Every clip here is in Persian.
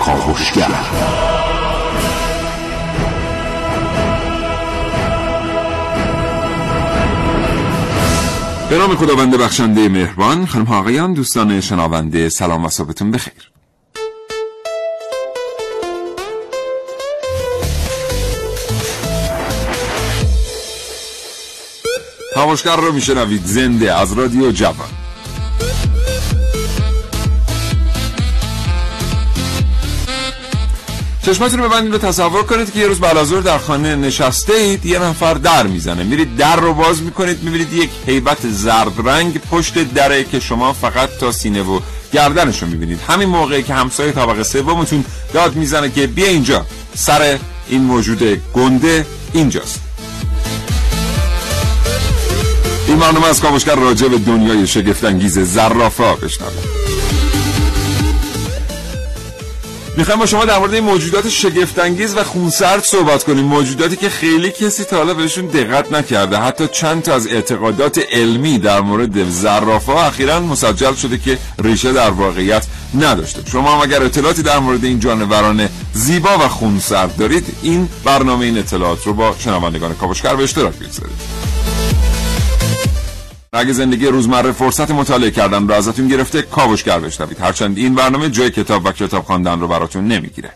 کاوشگر به نام خداوند بخشنده مهربان خانم ها آقایان دوستان شنونده سلام و صبحتون بخیر. کاوشگر رو میشنوید زنده از رادیو جوان. چشماتون رو ببندید و تصور کنید که یه روز بعد در خانه نشسته اید یه نفر در می‌زنه. میرید در رو باز می‌کنید می‌بینید یک حیبت زرد رنگ پشت دره که شما فقط تا سینه و گردنش رو می‌بینید. همین موقعی که همسایه طبقه سومتون داد می‌زنه که بیا اینجا. سر این موجود گنده اینجاست. این برنامه از کاوشگر راجع به دنیای شگفتانگیز زرافا بشنوید می‌خوایم با شما در مورد این موجودات شگفتانگیز و خونسرد صحبت کنیم. موجوداتی که خیلی کسی تا حالا بهشون دقت نکرده. حتی چند تا از اعتقادات علمی در مورد زرافا اخیرا مسجل شده که ریشه در واقعیت نداشته. شما هم اگر اطلاعاتی در مورد این جانوران زیبا و خونسرد دارید این برنامه این اطلاعات رو با شنوندگان کاوشگر به اشتراک بگذارید اگه زندگی روزمره فرصت مطالعه کردن رو ازتون گرفته کاوشگر بشنوید. هرچند این برنامه جای کتاب و کتاب خواندن رو براتون نمی‌گیره.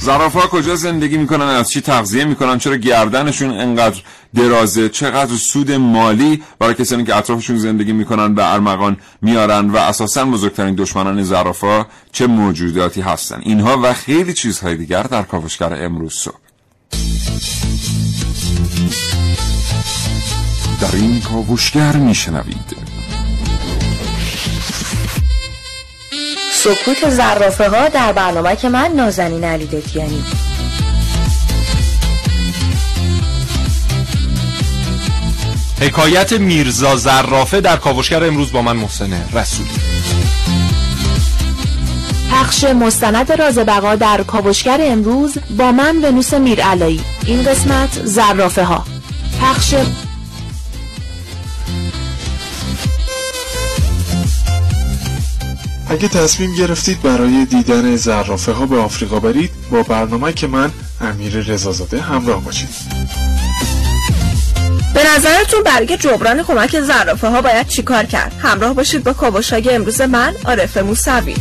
زرافه کجا زندگی می‌کنن؟ از چی تغذیه می‌کنن؟ چرا گردنشون انقدر درازه؟ چقدر سود مالی برای کسانی که اطرافشون زندگی می‌کنن به ارمغان میارن و اساسا بزرگترین دشمنان زرافه چه موجوداتی هستن؟ اینها و خیلی چیزهای دیگر در کاوشگر امروز صبح. در این کاوشگر میشنوید. سکوت زرافه ها در برنامه که من نازنین علی دتیانی حکایت میرزا زرافه در کاوشگر امروز با من محسن رسولی. پخش مستند راز بقا در کاوشگر امروز با من ونوس میرعلایی. این قسمت زرافه ها پخش اگه تصمیم گرفتید برای دیدن زرافه ها به آفریقا برید با برنامه که من امیر رزازاده همراه باشید. به نظرتون برای جبران کمک زرافه ها باید چیکار کرد؟ همراه باشید با کاوشای امروز من عارف موسوی.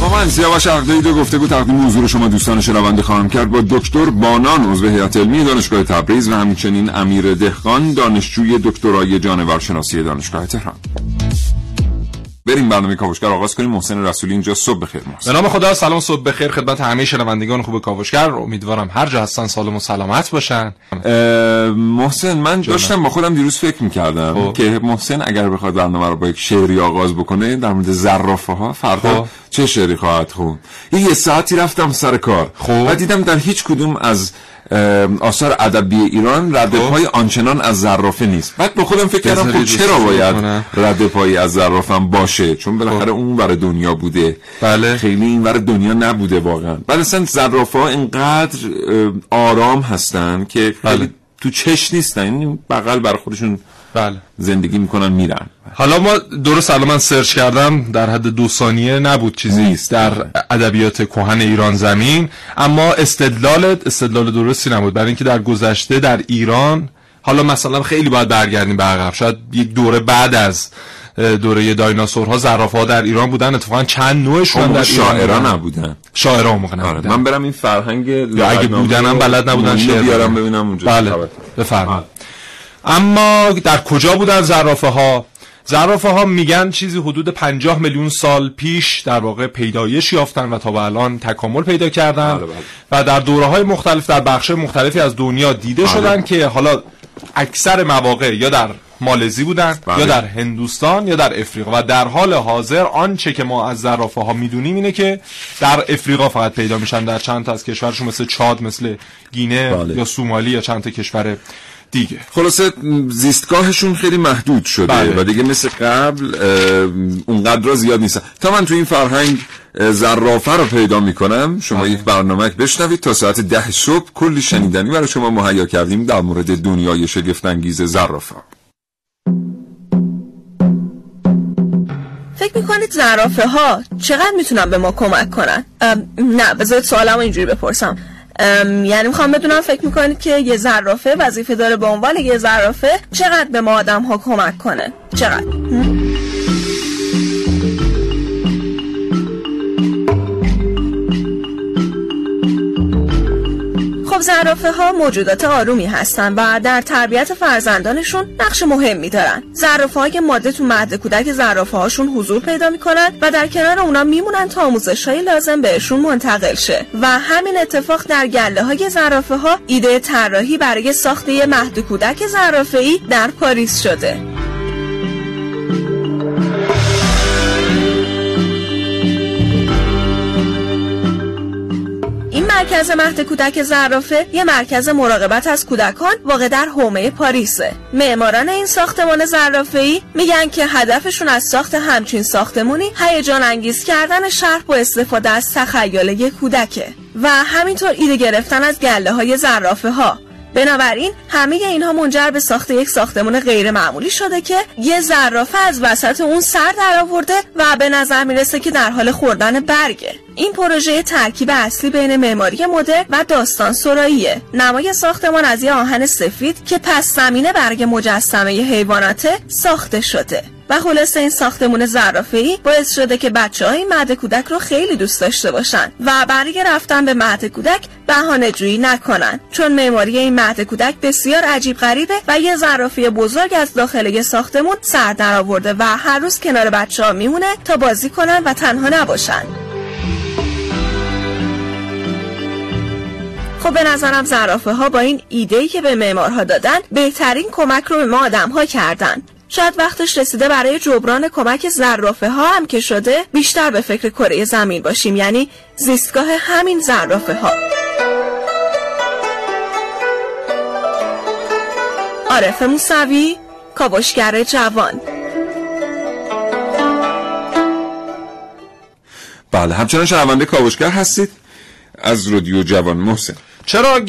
با من سیاوش عقدی دو گفتگو تقدیم حضور شما دوستان شنونده خواهم کرد. با دکتر بانان عضو هیئت علمی دانشگاه تبریز و همچنین امیر دهقان دانشجوی دکترای جانورشناسی دانشگاه تهران. بریم برنامه کاوشگر آغاز کنیم محسن رسولی اینجا صبح بخیر به نام خدا سلام صبح بخیر خدمت همه شنوندگان خوب کاوشگر امیدوارم هر جا هستن سالم و سلامت باشن محسن من داشتم با خودم دیروز فکر می‌کردم خب. که محسن اگر بخواد برنامه رو با یک شعری آغاز بکنه در مورد زرافه ها فردا خب. چه شعری خواهد خون یه ساعتی رفتم سر کار خب. و دیدم در هیچ کدوم از آثار ادبی ایران رد خب. پای آنچنان از زرافه نیست. بعد به خودم فکر کردم خب چرا باید رد پای از زرافم باشه؟ چون بالاخره خب. اون برای دنیا بوده. بله. خیلی این برای دنیا نبوده واقعا. بعد اصلا زرافه ها اینقدر آرام هستن که خیلی بله. تو چش نیستن. این بغل برای خودشون بله. زندگی می‌کنن میرن. حالا ما درست الان من سرچ کردم در حد دو ثانیه نبود چیزی نیست در ادبیات کهن ایران زمین. اما استدلال استدلال درستی نبود. برای اینکه در گذشته در ایران حالا مثلا خیلی باید برگردیم به عقب. شاید یک دوره بعد از دوره دایناسورها زرافه در ایران بودن. اتفاقا چند نوعشون در شاعران نبودن. شاعران موقع آره، نبودن. من برم این فرهنگ یا اگه بودنم بلد نبودن شعر بیارم ببینم اونجا بله. بفرمایید. اما در کجا بودن زرافه ها زرافه ها میگن چیزی حدود 50 میلیون سال پیش در واقع پیدایش یافتن و تا به الان تکامل پیدا کردن بله، بله. و در دوره های مختلف در بخش مختلفی از دنیا دیده بله. شدن که حالا اکثر مواقع یا در مالزی بودن یا در هندوستان یا در افریقا. و در حال حاضر آنچه که ما از زرافه ها می‌دونیم اینه که در افریقا فقط پیدا میشن. در چند تا از کشورشون مثل چاد مثل گینه یا سومالی یا چند تا کشور دیگه خلاصه زیستگاهشون خیلی محدود شده بله. و دیگه مثل قبل اونقدر زیاد نیستن تا من تو این فرهنگ زرافه رو پیدا می‌کنم شما بله. یک برنامه بشنوید تا ساعت ده صبح کلی شنیدنی برای شما مهیا کردیم در مورد دنیای شگفتانگیز زرافه فکر می‌کنید زرافه ها چقدر می‌تونن به ما کمک کنن؟ نه بذارید سوالم اینجوری بپرسم یعنی می‌خوام بدونم فکر می‌کنید که یه زرافه وظیفه داره به عنوان یه زرافه چقدر به ما آدم ها کمک کنه؟ چقدر؟ خب زرافه ها موجودات آرومی هستن و در تربیت فرزندانشون نقش مهمی دارن زرافه های ماده تو مهد کودک زرافه هاشون حضور پیدا می‌کنن و در کنار اونا میمونن تا آموزش های لازم بهشون منتقل شه. و همین اتفاق در گله های زرافه ها ایده طراحی برای ساخته مهد کودک زرافه ای در پاریس شده. مرکز مهد کودک زرافه یه مرکز مراقبت از کودکان واقع در حومه پاریسه. معماران این ساختمان زرافه ای میگن که هدفشون از ساخت همچین ساختمونی هیجان انگیز کردن شهر با استفاده از تخیل یک کودکه و همینطور ایده گرفتن از گله های زرافه ها بنابراین همه اینها منجر به ساخت یک ساختمان غیر معمولی شده که یه زرافه از وسط اون سر در آورده و به نظر می‌رسه که در حال خوردن برگه. این پروژه ترکیب اصلی بین معماری مدرن و داستان سراییه. نمای ساختمان از یه آهن سفید که پس زمینه برگ مجسمه حیواناته ساخته شده. و خلاصه این ساختمون زرافه ای باعث شده که بچه های مهد کودک رو خیلی دوست داشته باشن و برای رفتن به مهد کودک بهانه جویی نکنن. چون معماری این مهد کودک بسیار عجیب غریبه و یه زرافه بزرگ از داخل ساختمون سر در آورده و هر روز کنار بچه ها میمونه تا بازی کنن و تنها نباشن. خب به نظرم زرافه ها با این ایده که به معمارها دادن بهترین کمک رو به ما آدم ها کردن. شاید وقتش رسیده برای جبران کمک زرافه ها هم که شده بیشتر به فکر کره زمین باشیم یعنی زیستگاه همین زرافه ها عارف موسوی کاوشگر جوان. بله همچنان شنونده کاوشگر هستید. از رادیو جوان محسن. چرا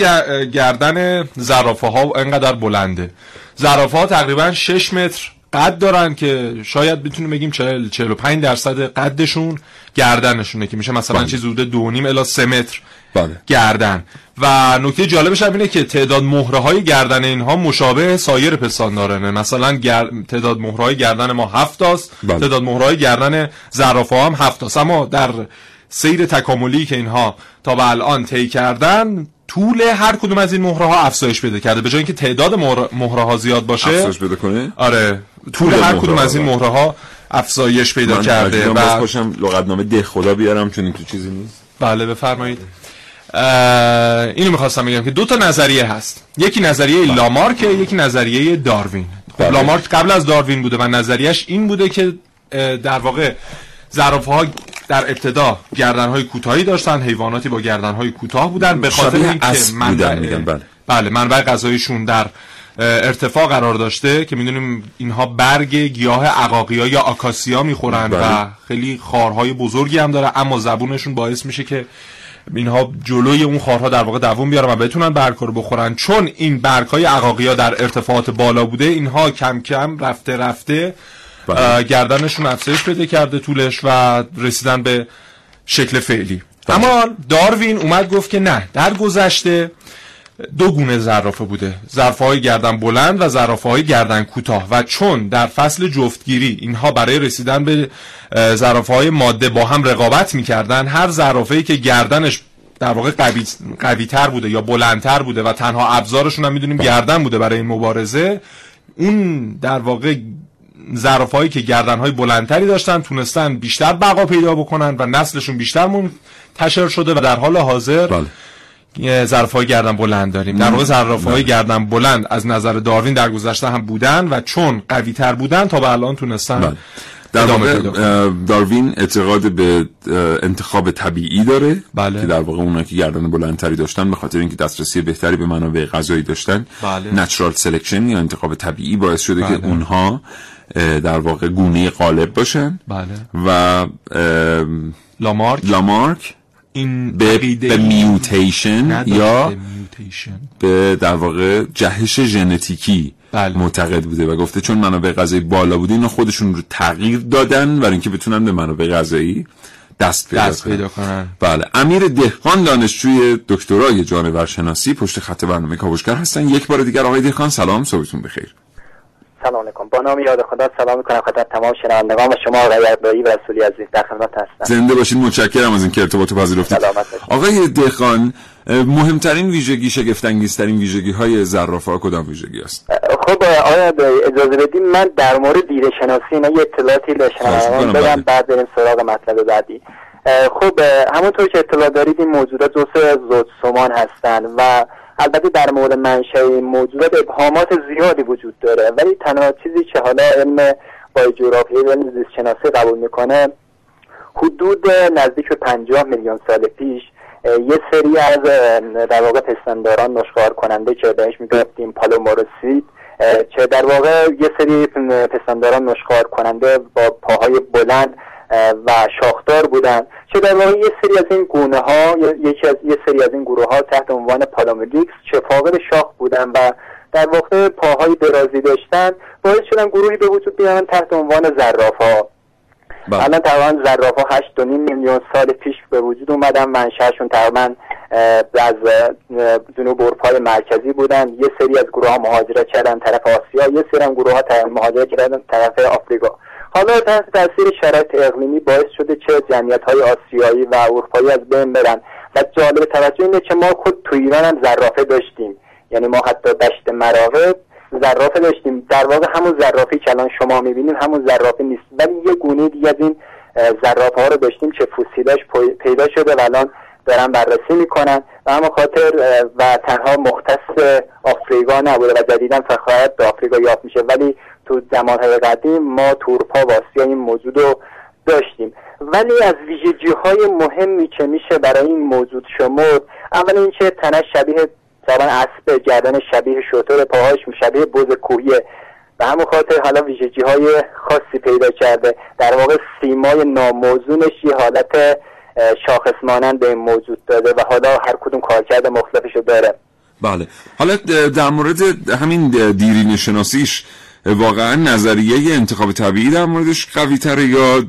گردن زرافه ها انقدر بلنده؟ زرافه ها تقریبا 6 متر قد دارن که شاید بتونیم بگیم 40 45 درصد قدشون گردنشونه که میشه مثلا بله. چیز حدود 2.5 الی 3 متر بله. گردن و نکته جالبش هم اینه که تعداد مهره های گردن اینها مشابه سایر پستاندارانه مثلا گر... تعداد مهره های گردن ما 7 است بله. تعداد مهره های گردن زرافه هم 7 است اما در سیر تکاملی که اینها تا به الان طی کردن طول هر کدوم از این مهره ها افزایش پیدا کرده. به جای اینکه تعداد مهره ها زیاد باشه. افزایش پیدا کنه آره. طول هر کدوم از این مهره ها افزایش پیدا کرده و خوشم لغتنامه ده خدا بیارم چون این تو چیزی نیست. بله بفرمایید. اینو می‌خواستم بگم که دو تا نظریه هست. یکی نظریه بله. لامارک یکی نظریه داروین. خب لامارک قبل از داروین بوده و نظریش این بوده که در واقع ها در ابتدا گردن های کوتاهی داشتن حیواناتی با گردن های کوتاه بودن به خاطر اینکه منبع بله بله منبع غذایشون در ارتفاع قرار داشته که می‌دونیم اینها برگ گیاه عقاقیا یا آکاسیا می‌خورن بله. و خیلی خارهای بزرگی هم داره اما زبونشون باعث میشه که اینها جلوی اون خارها در واقع دووم بیارن و بتونن برگ رو بخورن چون این برگ های عقاقیا در ارتفاعات بالا بوده اینها کم کم رفته رفته. گردنشون افزایش پیدا کرده طولش و رسیدن به شکل فعلی بله. اما داروین اومد گفت که نه در گذشته دو گونه زرافه بوده زرافه های گردن بلند و زرافه های گردن کوتاه و چون در فصل جفتگیری اینها برای رسیدن به زرافه های ماده با هم رقابت می‌کردن هر زرافه ای که گردنش در واقع قوی, قوی تر بوده یا بلندتر بوده و تنها ابزارشون هم می‌دونیم بله. گردن بوده برای این مبارزه اون در واقع هایی که های بلندتری داشتن تونستن بیشتر بقا پیدا بکنن و نسلشون بیشتر منتشر شده و در حال حاضر بله. های گردن بلند داریم در واقع زرافه های بله. گردن بلند از نظر داروین در گذشته هم بودن و چون قوی تر بودن تا به الان تونستن بله. در واقع داروین اعتقاد به انتخاب طبیعی داره بله. که در واقع اونا که گردن بلندتری داشتن به خاطر اینکه دسترسی بهتری به منابع غذایی داشتن بله. natural selection یا انتخاب طبیعی باعث شده بله. که اونها در واقع گونه قالب باشن. بله. و لامارک لامارک این به, به میوتیشن یا به در واقع جهش ژنتیکی بله. معتقد بوده و گفته چون منابع غذایی بالا بوده اینا خودشون رو تغییر دادن برای اینکه بتونن به منابع غذایی دست پیدا, دست پیدا کنن. بله. امیر دهقان دانشجوی دکترای جانورشناسی پشت خط برنامه کاوشگر هستن. یک بار دیگر آقای دهقان سلام صبحتون بخیر. سلام علیکم. با نام یاد خدا سلام می‌کنم خدمت تمام شنوندگان و شما آقای اقبایی و رسولی عزیز در خدمت هستم. زنده باشید متشکرم از اینکه ارتباط پذیرفتید. آقای دهقان مهمترین ویژگی شگفت انگیزترین ویژگی های زرافه ها کدام ویژگی است؟ خب آیا اجازه بدیم من در مورد دیده شناسی اینا یه اطلاعاتی لشنوان بدم بعد بریم سراغ مطلب بعدی. خب همونطور که اطلاع دارید این موجودات جزء زود سمان هستن و البته در مورد منشأ این موجودات ابهامات زیادی وجود داره ولی تنها چیزی که حالا علم بایوجغرافی و زیست شناسی قبول می‌کنه حدود نزدیک به 50 میلیون سال پیش یه سری از در واقع پستانداران نشخوار کننده که بهش می‌گفتیم پالوموروسید که در واقع یه سری پستانداران نشخوار کننده با پاهای بلند و شاخدار بودن که در واقع یه سری از این گونه ها یکی از یه سری از این گروه ها تحت عنوان پالامولیکس که فاقد شاخ بودن و در واقع پاهای درازی داشتن باعث شدن گروهی به وجود بیان تحت عنوان زراف ها بله. الان تقریبا زراف ها میلیون سال پیش به وجود اومدن منشأشون تقریبا از جنوب اروپای مرکزی بودن. یه سری از گروه ها مهاجرت کردن طرف آسیا یه سری هم گروه ها مهاجرت کردن طرف آفریقا. حالا تحت تاثیر شرایط اقلیمی باعث شده چه جمعیت های آسیایی و اروپایی از بین برن و جالب توجه اینه که ما خود تو ایران هم زرافه داشتیم. یعنی ما حتی دشت مراغب زرافه داشتیم. در واقع همون زرافی که الان شما می‌بینید همون زرافه نیست. ولی یه گونه دیگه از این زرافه ها رو داشتیم که فسیلاش پیدا شده و الان دارن بررسی می‌کنن. و اما خاطر و تنها مختص آفریقا نبوده و جدیدا فقط به آفریقا یافت میشه. ولی تو زمانهای قدیم ما تورپا و آسیا این موجود رو داشتیم. ولی از ویژگی های مهمی که میشه برای این موجود شمرد اول اینکه تنش شبیه طبعا اسب گردن شبیه شطور پاهاش شبیه بز کوهیه به همون خاطر حالا ویژگی های خاصی پیدا کرده. در واقع سیمای ناموزونش یه حالت شاخص مانند به این موجود داده و حالا هر کدوم کارکرد مختلفشو داره. بله. حالا در مورد همین دیرین شناسیش واقعا نظریه انتخاب طبیعی در موردش قوی تره یا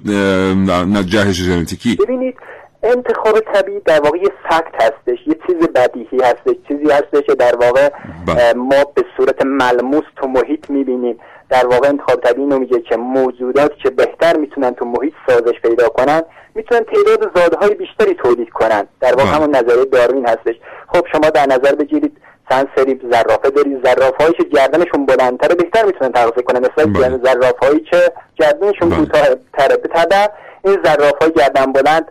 جهش ژنتیکی ببینید انتخاب طبیعی در واقع یه فکت هستش یه چیز بدیهی هستش چیزی هستش که در واقع بله. ما به صورت ملموس تو محیط می‌بینیم در واقع انتخاب طبیعی اینو میگه که موجودات که بهتر می‌تونن تو محیط سازش پیدا کنن می‌تونن تعداد زادهای بیشتری تولید کنن در واقع بله. همون نظریه داروین هستش خب شما در نظر بگیرید چند سری زرافه داری زراف هایی که گردنشون بلندتره بهتر می‌تونن تغذیه کنن. مثل بله. زراف هایی که گردنشون بله. کوتاه‌تره به این زراف های گردن بلند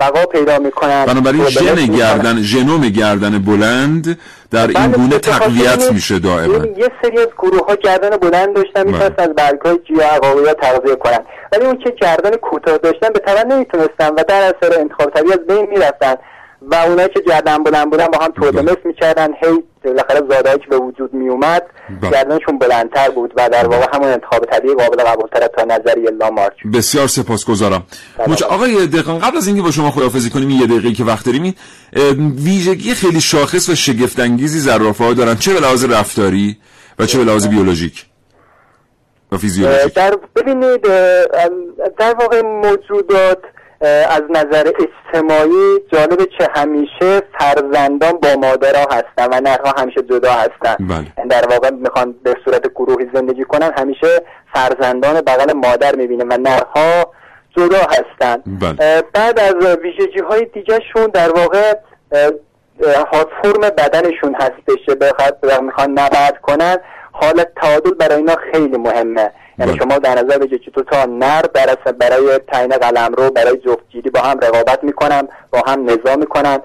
بقا پیدا می‌کنن. بنابراین ژن گردن ژنوم گردن بلند در این بله، گونه تقویت میشه دائما. یه سری از گروه ها گردن بلند داشتن می‌تونستن از برگ های جیا عقاقی تغذیه کنن. ولی اون که گردن کوتاه داشتن به طبع نمی‌تونستن و در اثر انتخاب طبیعی از بین می‌رفتن. و اونایی که گردن بلند بودن با هم تورمس می‌کردن. هی بالاخره زادهایی که به وجود می اومد بله. گردنشون بلندتر بود و در واقع همون انتخاب طبیعی قابل قبولتر تا نظری لامارک بسیار سپاسگزارم. بله. مچ آقای دهقان قبل از اینکه با شما خداحافظی کنیم یه دقیقه که وقت داریم ویژگی خیلی شاخص و شگفت انگیزی زرافه ها دارن. چه به لحاظ رفتاری و چه به لحاظ بیولوژیک و فیزیولوژیک؟ در ببینید در واقع موجودات از نظر اجتماعی جالب چه همیشه فرزندان با مادرها هستن و نرها همیشه جدا هستن بله. در واقع می‌خوان به صورت گروهی زندگی کنن همیشه فرزندان بغل مادر می‌بینن و نرها جدا هستن بله. بعد از ویژگی های دیگه شون در واقع هات فرم بدنشون هستش بخواد می‌خوان نبرد کنن حالت تعادل برای اینا خیلی مهمه یعنی بله. شما در نظر بگیرید که تا نر برای برای تعیین قلم رو برای جفتگیری با هم رقابت می‌کنن با هم نظام می‌کنن.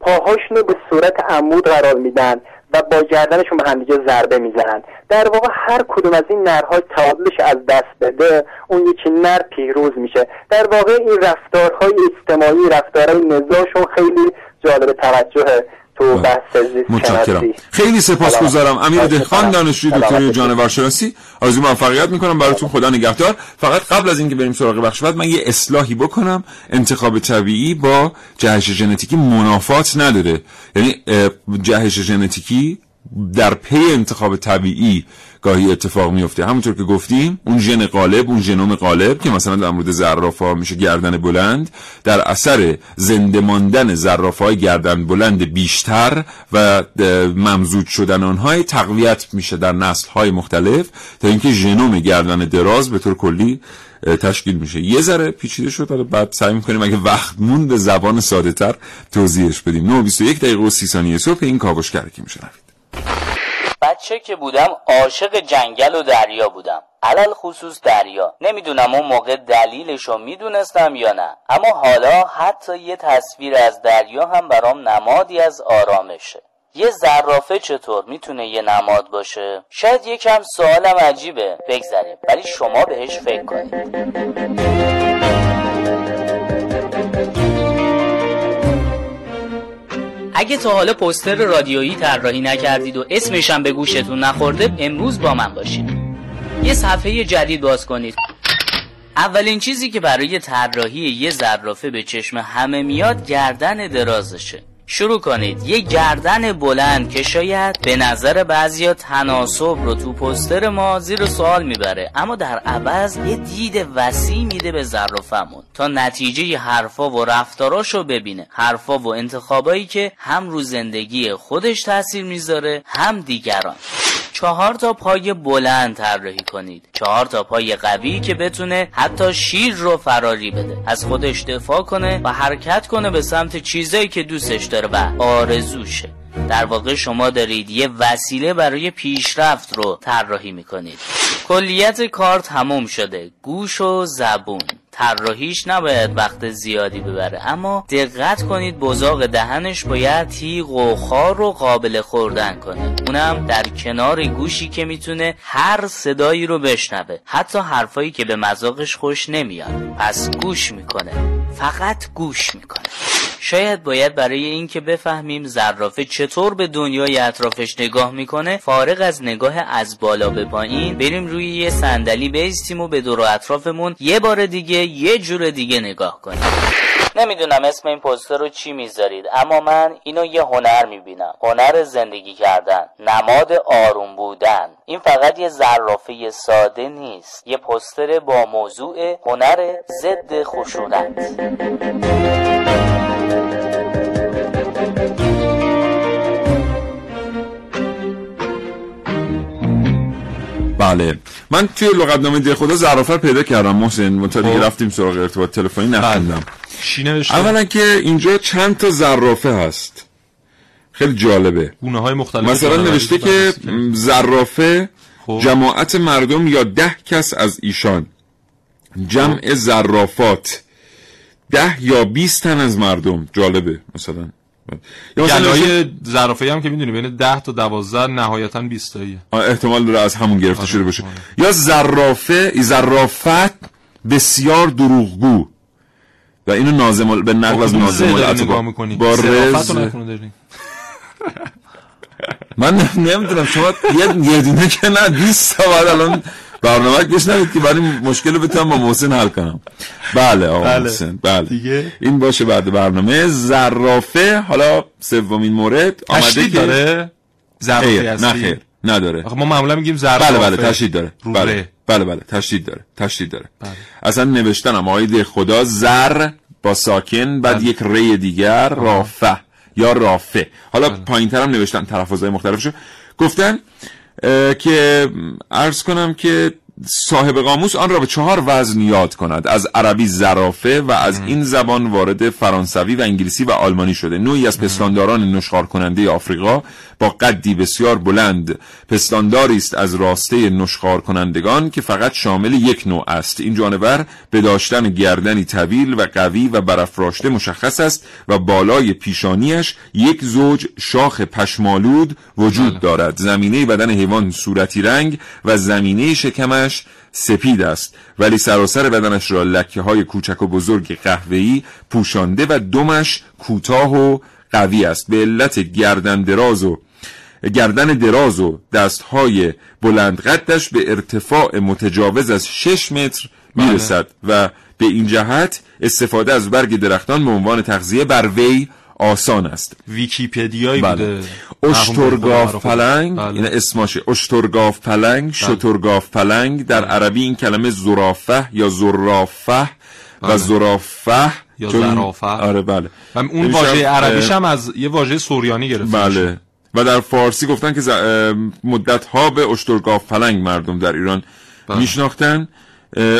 پاهاشون رو به صورت عمود قرار میدن و با گردنشون به همدیگه ضربه می‌زنن. در واقع هر کدوم از این نرها تعادلش از دست بده اون یکی نر پیروز میشه. در واقع این رفتارهای اجتماعی رفتارهای نزاشون خیلی جالب توجهه. تو بله. بحث متشکرم. خیلی سپاسگزارم. امیر دهخان دانشجوی دکتری جانورشناسی آرزوی موفقیت می‌کنم براتون. خدا نگهدار. فقط قبل از اینکه بریم سراغ بخش بعد من یه اصلاحی بکنم. انتخاب طبیعی با جهش ژنتیکی منافات نداره. یعنی جهش ژنتیکی در پی انتخاب طبیعی گاهی اتفاق میفته همونطور که گفتیم اون ژن قالب اون ژنوم قالب که مثلا در مورد زرافه میشه گردن بلند در اثر زنده ماندن زرافه های گردن بلند بیشتر و ممزود شدن آنهای تقویت میشه در نسل های مختلف تا اینکه ژنوم گردن دراز به طور کلی تشکیل میشه. یه ذره پیچیده شد حالا بعد سعی می‌کنیم اگه وقت مون به زبان ساده تر توضیحش بدیم. 921 دقیقه و 30 ثانیه صبح این کاوشگر که میشه بچه که بودم عاشق جنگل و دریا بودم. علل خصوص دریا. نمی‌دونم اون موقع دلیلش رو می‌دونستم یا نه. اما حالا حتی یه تصویر از دریا هم برام نمادی از آرامشه. یه زرافه چطور می‌تونه یه نماد باشه؟ شاید یکم سوالم عجیبه. بگذاریم ولی شما بهش فکر کنید. اگه تا حالا پوستر رادیویی طراحی نکردید و اسمشم به گوشتون نخورده امروز با من باشید. یه صفحه جدید باز کنید. اولین چیزی که برای طراحی یه زرافه به چشم همه میاد گردن درازشه. شروع کنید. یه گردن بلند که شاید به نظر بعضیا تناسب رو تو پستر ما زیر سوال می‌بره. اما در عوض یه دید وسیع میده به ظرافمون تا نتیجه حرفا و رفتاراشو ببینه. حرفا و انتخابایی که هم رو زندگی خودش تاثیر می‌ذاره هم دیگران. چهار تا پای بلند طراحی کنید. چهار تا پای قوی که بتونه حتی شیر رو فراری بده. از خودش دفاع کنه و حرکت کنه به سمت چیزایی که دوستش داره و آرزوشه. در واقع شما دارید یه وسیله برای پیشرفت رو طراحی می‌کنید. کلیت کار تموم شده. گوش و زبون. طراحیش نباید وقت زیادی ببره. اما دقت کنید بزاق دهنش باید تیغ و خار رو قابل خوردن کنه. اونم در کنار گوشی که می‌تونه هر صدایی رو بشنوه. حتی حرفایی که به مذاقش خوش نمیاد. پس گوش می‌کنه. فقط گوش می‌کنه. شاید باید برای اینکه بفهمیم زرافه چطور به دنیای اطرافش نگاه می‌کنه فارغ از نگاه از بالا به پایین بریم روی یه صندلی بیستیم و به دور و اطرافمون یه بار دیگه یه جور دیگه نگاه کنیم. نمی‌دونم اسم این پوستر رو چی می‌ذارید اما من اینو یه هنر می‌بینم. هنر زندگی کردن نماد آروم بودن. این فقط یه زرافه ساده نیست یه پوستر با موضوع هنر ضد خشونت. بله. من توی لغتنامه ده خدا زرافه پیدا کردم محسن. تا دیگه خب. رفتیم سراغ ارتباط تلفنی بله. نخوندم. اولا که اینجا چند تا زرافه هست. خیلی جالبه. گونه های مختلف مثلا نوشته که زرافه خب. جماعت مردم یا ده کس از ایشان. جمع خب. زرافات ده یا بیست تن از مردم. جالبه مثلا. یا مثلا زرافه هم که می‌دونی بین 10 تا 12 نهایتا 20 تاییه احتمال داره از همون گرفته شده باشه. آره. یا زرافه زرافت بسیار دروغگو. و اینو نازم به نقل از نازم الاتبا با رز من نمی‌دونم شما یه دونه که نه 20 تا بعد الان برنامه بشنوید که برای مشکل بتونم با محسن حل کنم. بله آقا بله. محسن بله. دیگه؟ این باشه بعد برنامه. زرافه حالا سومین مورد. آمده که داره؟ زرافه نه خیر نداره. ما معمولا میگیم زرافه. بله بله تشدید داره. بله بله بله تشدید داره تشدید داره. بله. اصلا نوشتنم آقای خدا زر با ساکن بعد بله. یک ری دیگر رافه یا رافه حالا بله. پایین ترم نوشتن تلفظهای مختلفشو. گفتن که عرض کنم که صاحب قاموس آن را به چهار وزن یاد کند. از عربی زرافه و از این زبان وارد فرانسوی و انگلیسی و آلمانی شده. نوعی از پستانداران نشخار کننده آفریقا با قدی بسیار بلند پستانداری است از راسته نشخار کنندگان که فقط شامل یک نوع است. این جانور به داشتن گردنی طویل و قوی و برافراشته مشخص است و بالای پیشانیش یک زوج شاخ پشمالود وجود بله. دارد. زمینه بدن حیوان صورتی رنگ و زمینه شکمش سپید است. ولی سراسر بدنش را لکه های کوچک و بزرگ قهوه‌ای پوشانده و دمش کوتاه و قوی است. به علت گردن دراز و گردن دراز و دستهای بلند قدش به ارتفاع متجاوز از 6 متر می‌رسد بله. و به این جهت استفاده از برگ درختان به عنوان تغذیه بر وی آسان است ویکیپدیایی بله. بوده اشترگاف پلنگ بله. این اسماشه اشترگاف پلنگ بله. شترگاف پلنگ در بله. عربی این کلمه زرافه یا زرافه و بله. زرافه یا زرافه آره بله و اون واژه عربیش هم از یه واژه سوریانی گرفته بله و در فارسی گفتن که مدت ها به اشترگاف پلنگ مردم در ایران بله. میشناختن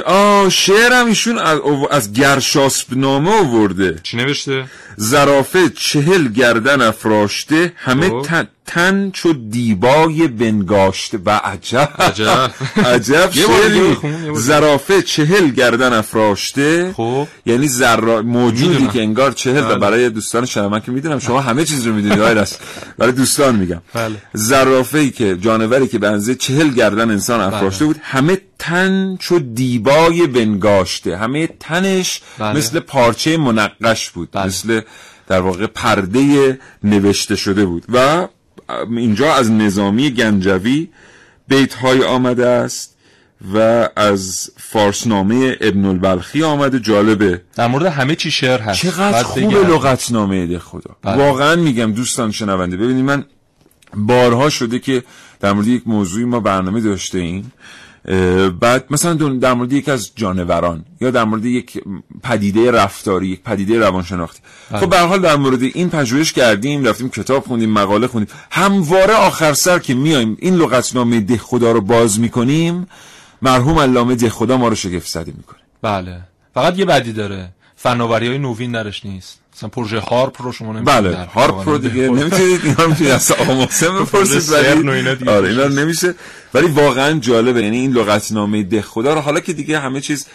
آه شعرم ایشون از, از گرشاسب نامه آورده چی نوشته؟ زرافه چهل گردن افراشته همه خب. تن, تن چو دیبای بنگاشته و عجب عجب, عجب شعری زرافه چهل گردن افراشته خب یعنی زرا... موجودی می‌دونم. که انگار چهل و بله. برای دوستان شما که می‌دونم شما همه چیز رو می‌دونید است برای دوستان میگم بله. زرافه ای که جانوری که به چهل گردن انسان افراشته بله. بود همه تن چو دیبای بنگاشته همه تنش بله. مثل پارچه منقش بود بله. مثل در واقع پرده نوشته شده بود و اینجا از نظامی گنجوی بیت های آمده است و از فارسنامه ابن البلخی آمده جالبه. در مورد همه چی شعر هست. چقدر خوب لغتنامه ده خدا. بله. واقعا میگم دوستان شنونده ببینید من بارها شده که در مورد یک موضوعی ما برنامه داشته ایم بعد مثلا در مورد یک از جانوران یا در مورد یک پدیده رفتاری یک پدیده روانشناختی. بله. خب به حال در مورد این پژوهش کردیم رفتیم کتاب خوندیم مقاله خوندیم. همواره آخر سر که میایم این لغتنامه ده خدا رو باز می‌کنیم مرحوم علامه ده خدا ما رو شگفت زده می‌کنه. بله. فقط یه بدی داره. فناوری های نوین درش نیست. مثلا پروژه هارپ رو شما نمی‌تونید بله هارپ رو دیگه نمی‌تونید اینا می‌تونید از محسن بپرسید ولی آره اینا نمیشه. ولی واقعا جالبه یعنی این لغتنامه ده خدا رو حالا که دیگه همه چیز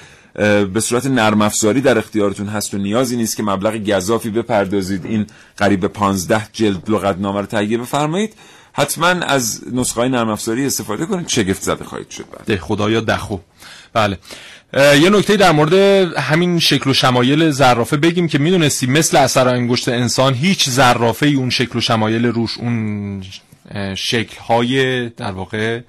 به صورت نرم افزاری در اختیارتون هست و نیازی نیست که مبلغ گذافی بپردازید این قریب 15 جلد لغتنامه رو تهیه بفرمایید حتما از نسخه های نرم افزاری استفاده کنید شگفت زده خواهید شد ده خدا یا دخو بله. یه نکته در مورد همین شکل و شمایل زرافه بگیم که می‌دونستیم مثل اثر انگشت انسان هیچ زرافه ای اون شکل و شمایل روش اون شکل های در واقع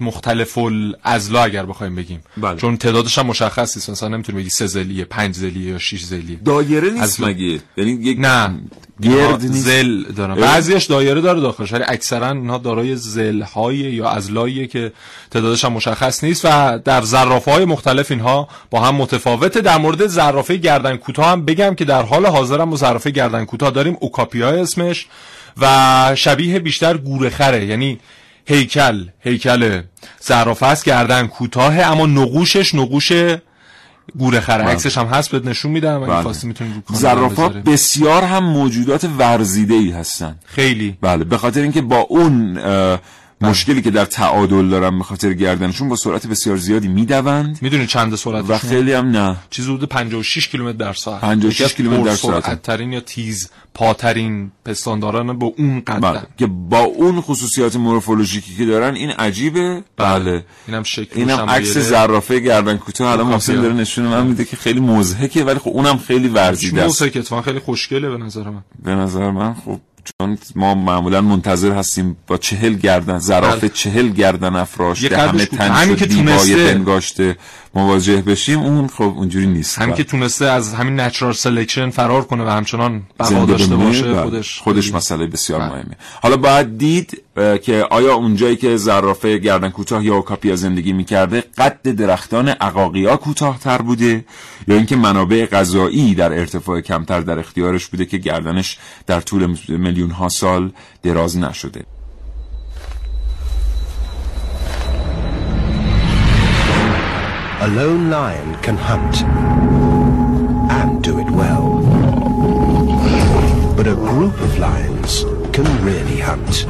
مختلف الازلا اگر بخوایم بگیم. بله. چون تعدادش هم مشخص نیست. مثلا نمی‌تونی بگی سه زلیه پنج زلیه یا شش زلیه دایره نیست مگه؟ یعنی یک نه. گرد نیست. زل دارن بعضیش دایره داره داخلش ولی اکثرا اینها دارای زل های یا ازلاییه که تعدادش هم مشخص نیست و در زرافه های مختلف اینها با هم متفاوته. در مورد زرافه گردن کوتاه هم بگم که در حال حاضر هم زرافه گردن کوتاه داریم. اوکاپیا اسمش و شبیه بیشتر گورخره یعنی هیکل هیکل زرافه است. گردن کوتاه اما نقوشش نقوش گوره خره بله. عکسش هم هست بهت نشون میدم اگه خواستی می‌تونید زرافا بسیار هم موجودات ورزیده ای هستن خیلی بله به خاطر اینکه با اون بله. مشکلی که در تعادل دارن به خاطر گردنشون با سرعت بسیار زیادی می‌دوند. می‌دونی چند سرعت و خیلی هم نه. چیز حدود 56 کیلومتر در ساعت. 56 کیلومتر در ساعت. ترین یا تیز پاترین پستانداران با اون قدر بله. که با اون خصوصیات مورفولوژیکی که دارن این عجیبه. بله, بله. اینم شکل اینم عکس زرافه گردن کوتاه. الان محسن داره نشون من میده که خیلی مضحکه ولی خب اونم خیلی ورزیده است. مضحکه خیلی خوشگله به نظر من. به نظر من خب. چون ما معمولا منتظر هستیم با چهل گردن زرافه بله. چهل گردن افراشته همه تن شد دیبای بنگاشته. مواجه بشیم اون خب اونجوری نیست. هم که تونسته از همین natural selection فرار کنه و همچنان بقا داشته باشه بله. خودش خودش مسئله بسیار بله. مهمه. حالا باید دید که آیا اونجایی که زرافه گردن کوتاه یا اوکاپیا زندگی می‌کرده قد درختان عقاقیا کوتاهتر بوده؟ یا اینکه منابع غذایی در ارتفاع کمتر در اختیارش بوده که گردنش در طول میلیون ها سال دراز نشده؟ A lone lion can hunt and do it well. But a group of lions can really hunt.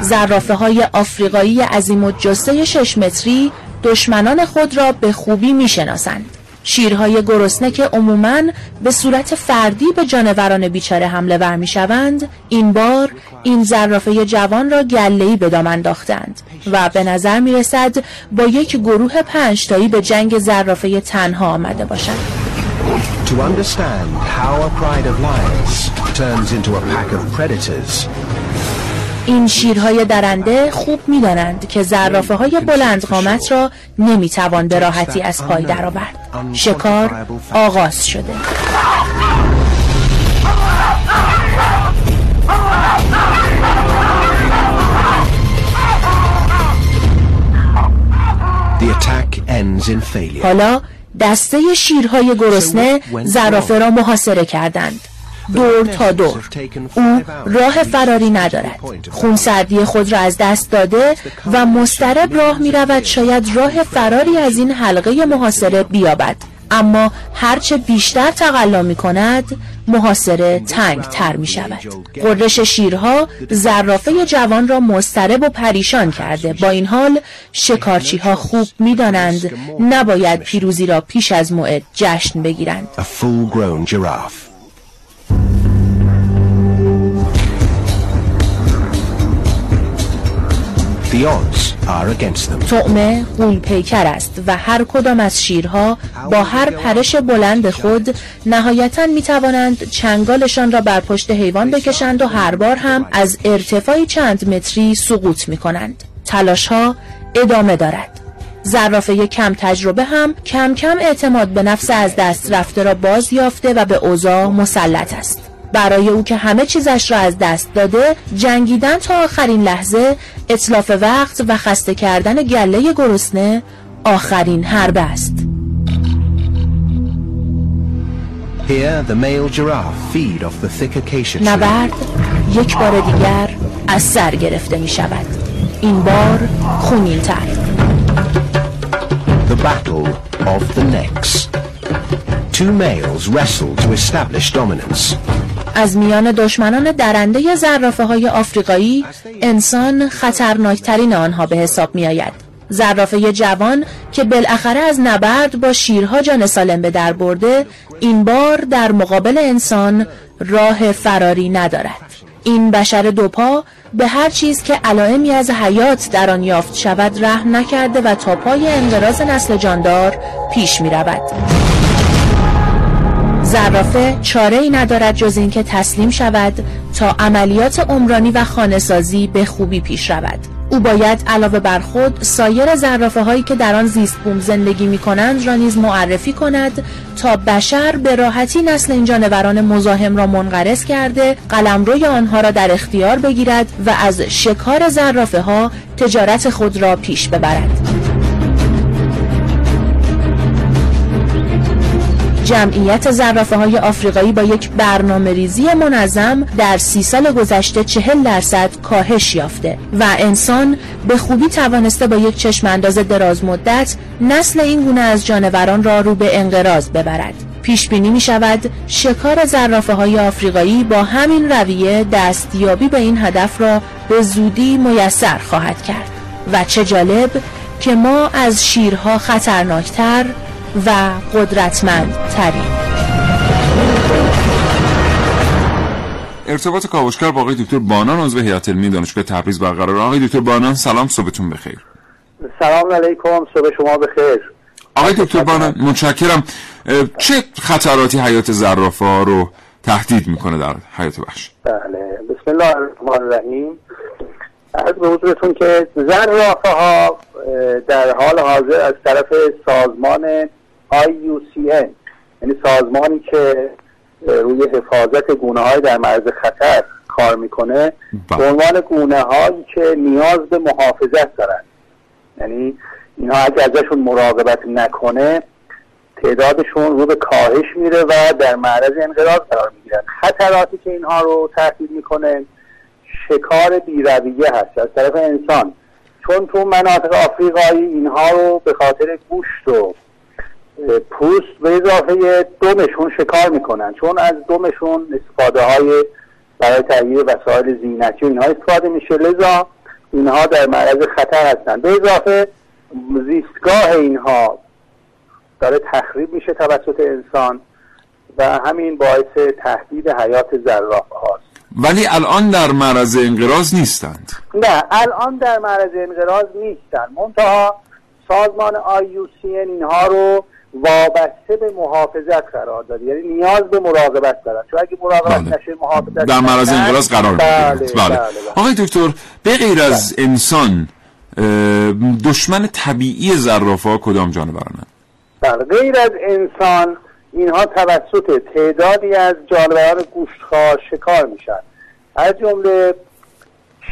زرافه های آفریقایی عظیم و جسه شش متری دشمنان خود را به خوبی می شناسند. شیرهای گرسنه که عموماً به صورت فردی به جانوران بیچاره حمله ور می شوند این بار این زرافه جوان را گلهی به دام انداختند و به نظر می رسد با یک گروه پنجتایی به جنگ زرافه تنها آمده باشند To understand how a pride of lions turns into a pack of predators این شیرهای درنده خوب می‌دانند که زرافه های بلند قامت را نمی‌توان به راحتی از پای درآورد. شکار آغاز شده. حالا دسته شیرهای گرسنه زرافه را محاصره کردند. دور تا دور. او راه فراری ندارد. خونسردی خود را از دست داده و مسترب راه می رود شاید راه فراری از این حلقه محاصره بیابد. اما هرچه بیشتر تقلا می کند محاصره تنگ تر می شود قررش شیرها زرافه جوان را مسترب و پریشان کرده. با این حال شکارچی ها خوب می دانند نباید پیروزی را پیش از موعد جشن بگیرند. طعمه غول پیکر است و هر کدام از شیرها با هر پرش بلند خود نهایتا می توانند چنگالشان را بر پشت حیوان بکشند و هر بار هم از ارتفاعی چند متری سقوط می کنند تلاش ها ادامه دارد. زرافه کم تجربه هم کم کم اعتماد به نفس از دست رفته را باز یافته و به اوضاع مسلط است. برای او که همه چیزش را از دست داده جنگیدن تا آخرین لحظه اطلاف وقت و خسته کردن گله گرسنه آخرین حربه است نبرد یک بار دیگر از سر گرفته می شود این بار خونین تر The battle of the necks. Two males wrestle to establish dominance. از میان دشمنان درنده زرافه های آفریقایی انسان خطرناکترین آنها به حساب می آید. زرافه جوان که بالاخره از نبرد با شیرها جان سالم به در برده این بار در مقابل انسان راه فراری ندارد این بشر دوپا به هر چیز که علائمی از حیات در آن یافت شود رحم نکرده و تا پای انقراض نسل جاندار پیش می رود. زرافه چاره ای ندارد جز اینکه تسلیم شود تا عملیات عمرانی و خانهسازی به خوبی پیش رود. او باید علاوه بر خود سایر زرافه هایی که در آن زیست بوم زندگی می کنند را نیز معرفی کند تا بشر به راحتی نسل این جانوران مزاحم را منقرض کرده قلمروی آنها را در اختیار بگیرد و از شکار زرافه ها تجارت خود را پیش ببرد. جمعیت زرافه های آفریقایی با یک برنامه ریزی منظم در سی سال گذشته چهل درصد کاهش یافته و انسان به خوبی توانسته با یک چشم انداز دراز مدت نسل این گونه از جانوران را رو به انقراض ببرد. پیش بینی می شود شکار زرافه های آفریقایی با همین رویه دستیابی به این هدف را به زودی میسر خواهد کرد. و چه جالب که ما از شیرها خطرناکتر و قدرتمند ترین ارتباط کاوشگر با آقای دکتر بانان عضو هیئت علمی دانشگاه تبریز برقرار. آقای دکتر بانان سلام صبحتون بخیر. سلام علیکم صبح شما بخیر. آقای دکتر بانان متشکرم. چه خطراتی حیات زرافه ها رو تهدید می‌کنه در حیات وحش؟ بله بسم الله الرحمن الرحیم. از به حضورتون که زرافه ها در حال حاضر از طرف سازمان IUCN یعنی سازمانی که روی حفاظت گونه های در معرض خطر کار می‌کنه بله. به عنوان گونه هایی که نیاز به محافظت دارن. یعنی اینها اگه ازشون مراقبت نکنه تعدادشون رو به کاهش میره و در معرض انقراض قرار می‌گیرن. خطراتی که اینها رو تهدید می‌کنه شکار بیرویه هست از طرف انسان. چون تو مناطق آفریقایی اینها رو به خاطر گوشت و پوست به اضافه دمشون شکار می‌کنن. چون از دمشون استفاده های برای تهیه وسایل زینتی و اینها استفاده میشه. لذا اینها در معرض خطر هستند به اضافه زیستگاه اینها داره تخریب میشه توسط انسان و همین باعث تهدید حیات زراف هاست ولی الان در معرض انقراض نیستند. نه الان در معرض انقراض نیستند منتها سازمان آیوسین اینها رو وابسته به محافظت قرار داده یعنی نیاز به مراقبت دارن چون اگه مراقبت بله. نشه محافظت در معرض انقراض قرار بله. بله. بله. بله. آقای دکتر به غیر از بله. انسان دشمن طبیعی زرافه کدام جانورانند بله غیر از انسان اینها توسط تعدادی از جانوران گوشتخوار شکار میشن از جمله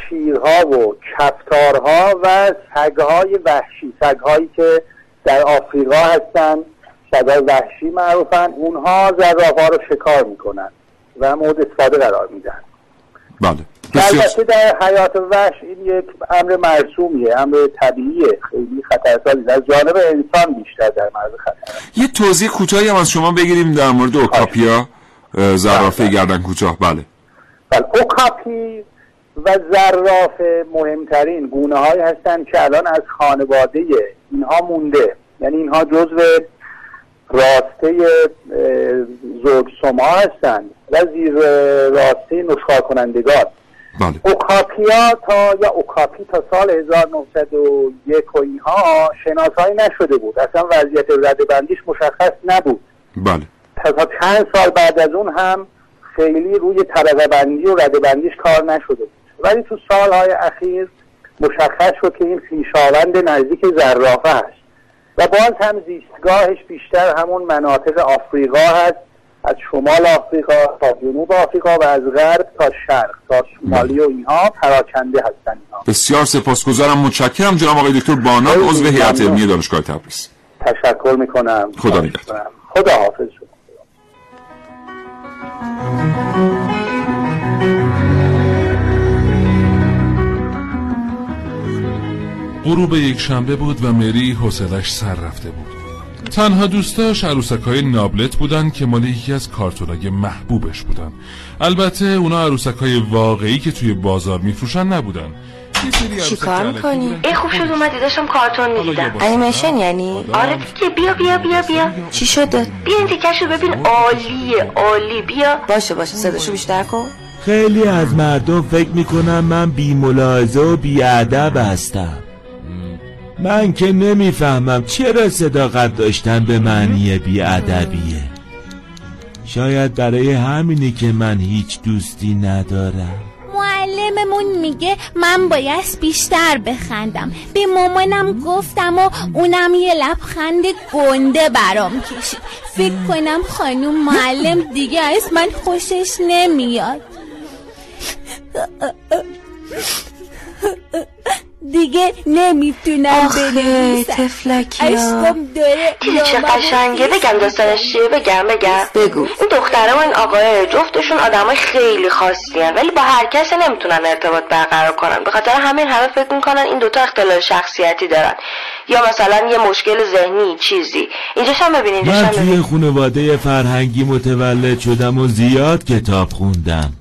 شیرها و کفتارها و سگهای وحشی سگهایی که در آفریقا هستن سگهای وحشی معروفن اونها زرافه رو شکار می‌کنن و مورد استفاده قرار میدن. بله. البته در حیات وحش این یک امر مرسومیه امر طبیعیه. خیلی خطرسازی از جانب انسان بیشتر در معرض خطر. یه توضیح کوتاهی هم از شما بگیریم در مورد اوکاپیا زرافه بله. گردن کوتاه. بله. بله. اوکاپی و زرافه مهمترین گونه های هستند که الان از خانواده اینها مونده. یعنی اینها جزو راسته زوج سما هستند و زیر راسته نشخار کنندگان بله. اوکاپیا تا یا اوکاپی تا سال 1901 و اینها شناسایی نشده بود. اصلا وضعیت رده بندیش مشخص نبود. بله. تا چند سال بعد از اون هم خیلی روی طبقه بندی و رده بندیش کار نشده بود. ولی تو سالهای اخیر مشخص شد که این خویشاوند نزدیک زرافه هست و باز هم زیستگاهش بیشتر همون مناطق آفریقا هست از شمال آفریقا تا جنوب آفریقا و از غرب تا شرق. تا شمالی و اینها پراکنده هستن اینها بسیار سپاسگزارم. متشکرم جناب آقای دکتر بانات عضو هیئت علمی دانشگاه تبریز. تشکر می‌کنم. خدا نگهدار. خدا حافظ غروب یک شنبه بود و مری حوصلش سر رفته بود. تنها دوستاش عروسک های نابلت بودن که مال یکی از کارتونای محبوبش بودن البته اونا عروسک های واقعی که توی بازار میفروشن نبودن چی کار می‌کنی؟ ای خوب شد اومدی داشتم کارتون می‌دیدم. انیمیشن یعنی؟ آره. دیگه بیا بیا بیا بیا. چی شده؟ بیا این دیکشو ببین. عالیه عالی. بیا. باشه باشه. صداشو بیشتر کن. خیلی از مردم فکر می‌کنم من بی ملاحظه و بی هستم. من که نمی‌فهمم چرا صداقت داشتن به معنی بیادبیه. شاید برای همینی که من هیچ دوستی ندارم. معلممون میگه من باید بیشتر بخندم. به مامانم گفتم و اونم یه لبخند گنده برام کشید. فکر کنم خانوم معلم دیگه از من خوشش نمیاد. دیگه نمی‌تونم بنویسم. تفلکی عشقم داره دیدی چه قشنگه بگم داستانش چیه؟ بگم بگم. بگو. این دختره و این آقای جفتشون آدمای خیلی خاصی هن. ولی با هر کسی نمی‌تونن ارتباط برقرار کنن. به خاطر همین همه فکر می‌کنن این دوتا اختلال شخصیتی دارن. یا مثلا یه مشکل ذهنی چیزی. اینجاش هم ببینین من توی خانواده فرهنگی متولد شدم و زیاد کتاب خوندم.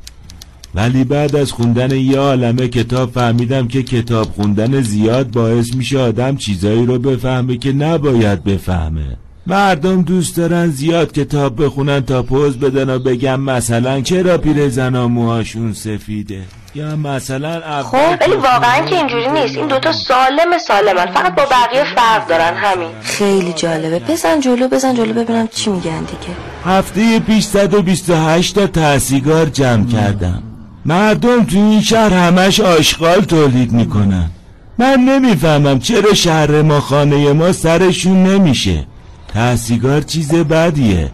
ولی بعد از خوندن یه عالمه کتاب فهمیدم که کتاب خوندن زیاد باعث میشه آدم چیزایی رو بفهمه که نباید بفهمه. مردم دوست دارن زیاد کتاب بخونن تا پوز بدن و بگم مثلا چرا پیر زنا موهاشون سفیده؟ یا مثلا خب ولی واقعا که اینجوری نیست. این دوتا سالم سالمن. فقط با بقیه فرق دارن همین. خیلی جالبه. بزن جلو بزن جلو ببینم چی میگن دیگه. هفته پیش 128 تا تحصیگار جمع کردم. مردم تو این شهر همش آشغال تولید می‌کنن. من نمی‌فهمم چرا شهر ما خانه ما سرشون نمیشه. تحصیگار چیز بدیه.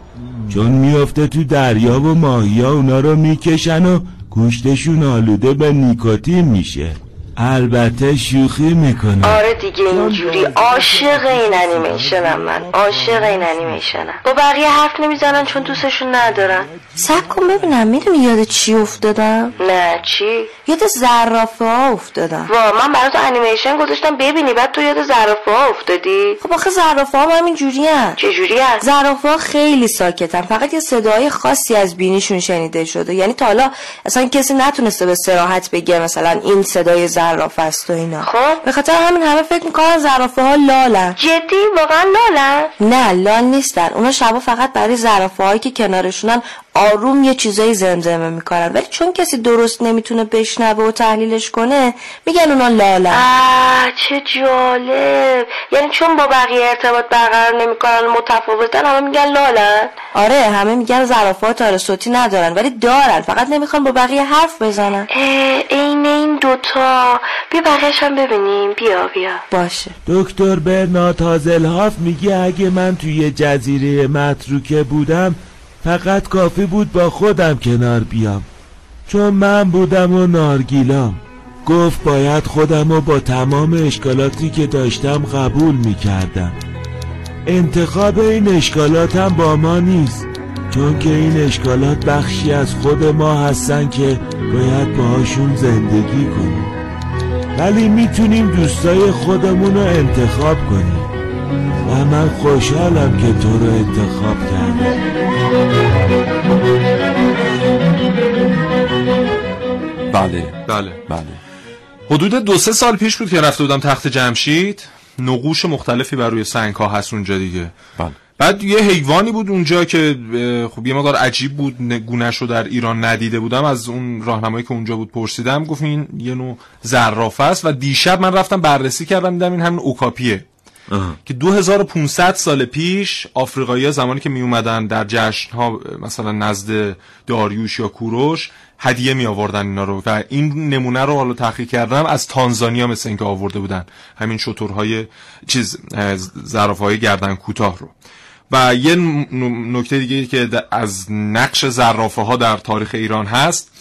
چون میفته تو دریا و ماهی ها اونا رو می‌کشن و گوشتشون آلوده به نیکوتین میشه. البته شوخی می‌کنه آره دیگه اینجوری عاشق این انیمیشنم من. عاشق این انیمیشنم. با بقیه حرف نمی‌زنن چون دوستشون ندارن. سب کن ببینم می‌دونی یاد چی افتادم؟ نه چی؟ یاد زرافه ها افتادم. وا من برات انیمیشن گذاشتم ببینی بعد تو یاد زرافه ها افتادی؟ خب آخه زرافه ها همین جوری هن. چه جوری هست زرافه ها خیلی ساکتن. فقط یه صدای خاصی از بینیشون شنیده شده. یعنی تا حالا اصلا کسی نتونسته به سراحت بگه مثلا این صدای زرافه است و اینا. خب. به خاطر همین همه فکر می‌کنن زرافه ها لالن. جدی؟ واقعا لالن؟ نه لال نیستن. اونا شبا فقط برای زرافه هایی که کنارشونن آروم یه چیزایی زمزمه می‌کنن. ولی چون کسی درست نمی‌تونه بشنوه و تحلیلش کنه میگن اونا لاله. آه چه جالب. یعنی چون با بقیه ارتباط برقرار نمی‌کنن متفاوتن همه میگن لاله. آره همه میگن زرافات آره صوتی ندارن ولی دارن. فقط نمی‌خوان با بقیه حرف بزنن. عین این دوتا. بیا بقیهش هم ببینیم. بیا بیا. باشه. دکتر برنارد هازلهاف میگه اگه من توی جزیره متروکه بودم فقط کافی بود با خودم کنار بیام. چون من بودم و نارگیلام. گفت باید خودم و با تمام اشکالاتی که داشتم قبول می‌کردم. انتخاب این اشکالاتم با ما نیست. چون که این اشکالات بخشی از خود ما هستن که باید باهاشون زندگی کنیم. ولی می‌تونیم دوستای خودمون رو انتخاب کنیم. و من خوشحالم که تو رو انتخاب کردم. بله. بله. بله. حدود دو سه سال پیش بود که رفته بودم تخت جمشید. نقوش مختلفی بر روی سنگ ها هست اونجا دیگه. بله. بعد یه حیوانی بود اونجا که خب یه مقدار عجیب بود گونش رو در ایران ندیده بودم. از اون راهنمایی که اونجا بود پرسیدم گفت این یه نوع زرافه است و دیشب من رفتم بررسی کردم دیدم این همین اوکاپیه. که 2500 سال پیش آفریقایی زمانی که می اومدن در جشن ها مثلا نزد داریوش یا کوروش هدیه می آوردن اینا رو. و این نمونه رو حالا تحقیق کردم از تانزانیا مثل اینکه آورده بودن. همین شطورهای چیز زرافه های گردن کوتاه رو. و یه نکته دیگه که از نقش زرافه ها در تاریخ ایران هست.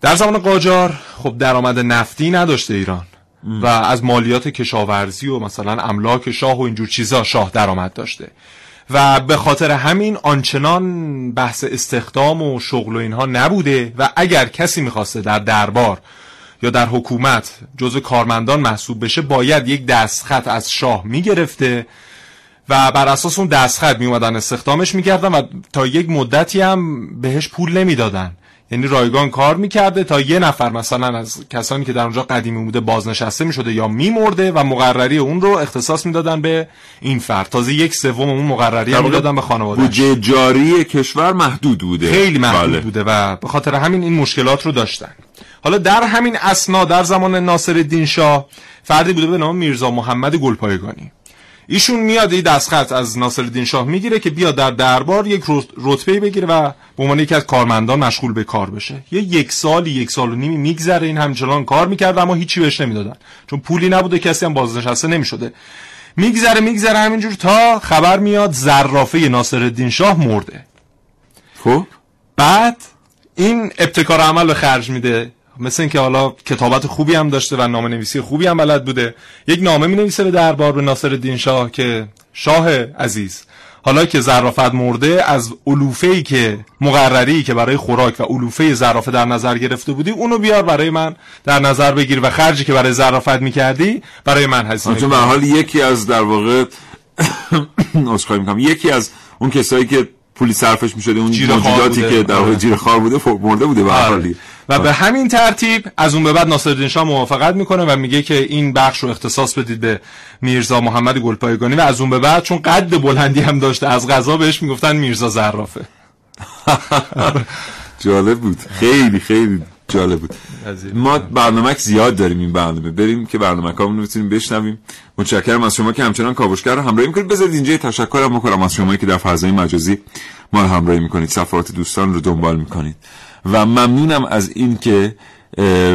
در زمان قاجار خب درآمد نفتی نداشته ایران. و از مالیات کشاورزی و مثلا املاک شاه و اینجور چیزا شاه درآمد داشته. و به خاطر همین آنچنان بحث استخدام و شغل و اینها نبوده و اگر کسی می‌خواسته در دربار یا در حکومت جزو کارمندان محسوب بشه باید یک دستخط از شاه می‌گرفته و بر اساس اون دستخط می اومدن استخدامش می‌کردن و تا یک مدتی هم بهش پول نمی‌دادن. یعنی رایگان کار می‌کرده تا یه نفر مثلا از کسانی که در اونجا قدیمی بوده بازنشسته می‌شده یا میمرده و مقرری اون رو اختصاص می‌دادن به این فرد. تازه یک سوم اون مقرری می‌دادن به خانواده بودجه جاری کشور محدود بوده. خیلی محدود بله. بوده و به خاطر همین این مشکلات رو داشتن. حالا در همین اسنا در زمان ناصر الدین شاه فردی بوده به نام میرزا محمد گلپایگانی. ایشون میاد این دستخط از ناصرالدین شاه می‌گیره که بیا در دربار یک رتبه بگیره و به عنوان یکی از کارمندان مشغول به کار بشه. یه یک سالی یک سال و نیمی میگذره این همچنان کار می‌کرد اما هیچی بهش نمی‌دادن. چون پولی نبوده کسی هم بازنشسته نمی‌شده. میگذره میگذره همینجور تا خبر میاد زرافه ناصرالدین شاه مرده. خب؟ بعد این ابتکار عمل به خرج میده. مثل اینکه حالا کتابت خوبی هم داشته و نامه نویسی خوبی هم بلد بوده یک نامه می نویسه به دربار به ناصر الدین شاه که شاه عزیز. حالا که زرافت مرده از علوفه ای که مقرری که برای خوراک و علوفه زرافه در نظر گرفته بودی اونو بیار برای من در نظر بگیر و خرجی که برای زرافت می‌کردی برای من هزینه چون به حال یکی از در واقع اسخای می‌کنم. یکی از اون کسایی که پولی صرفش می‌شده اون موجوداتی که در واقع آره. جیر خار بوده مرده بوده به حالی. و به همین ترتیب از اون به بعد ناصرالدین شاه موافقت می‌کنه و میگه که این بخش رو اختصاص بدید به میرزا محمد گلپایگانی و از اون به بعد چون قد بلندی هم داشته از غذا بهش می‌گفتن میرزا زرافه. جالب بود. خیلی خیلی جالب بود. ما برنامه زیاد داریم این برنامه. بریم که برنامه رو بتونیم بشنویم. متشکرم از شما که همچنان کاوشگر رو همراهی می‌کنید. بذارید اینجا تشکر هم می‌کنم از شما که در فضای مجازی ما رو همراهی می‌کنید. صفحات دوستان رو دنبال می‌کنید. و ممنونم از این که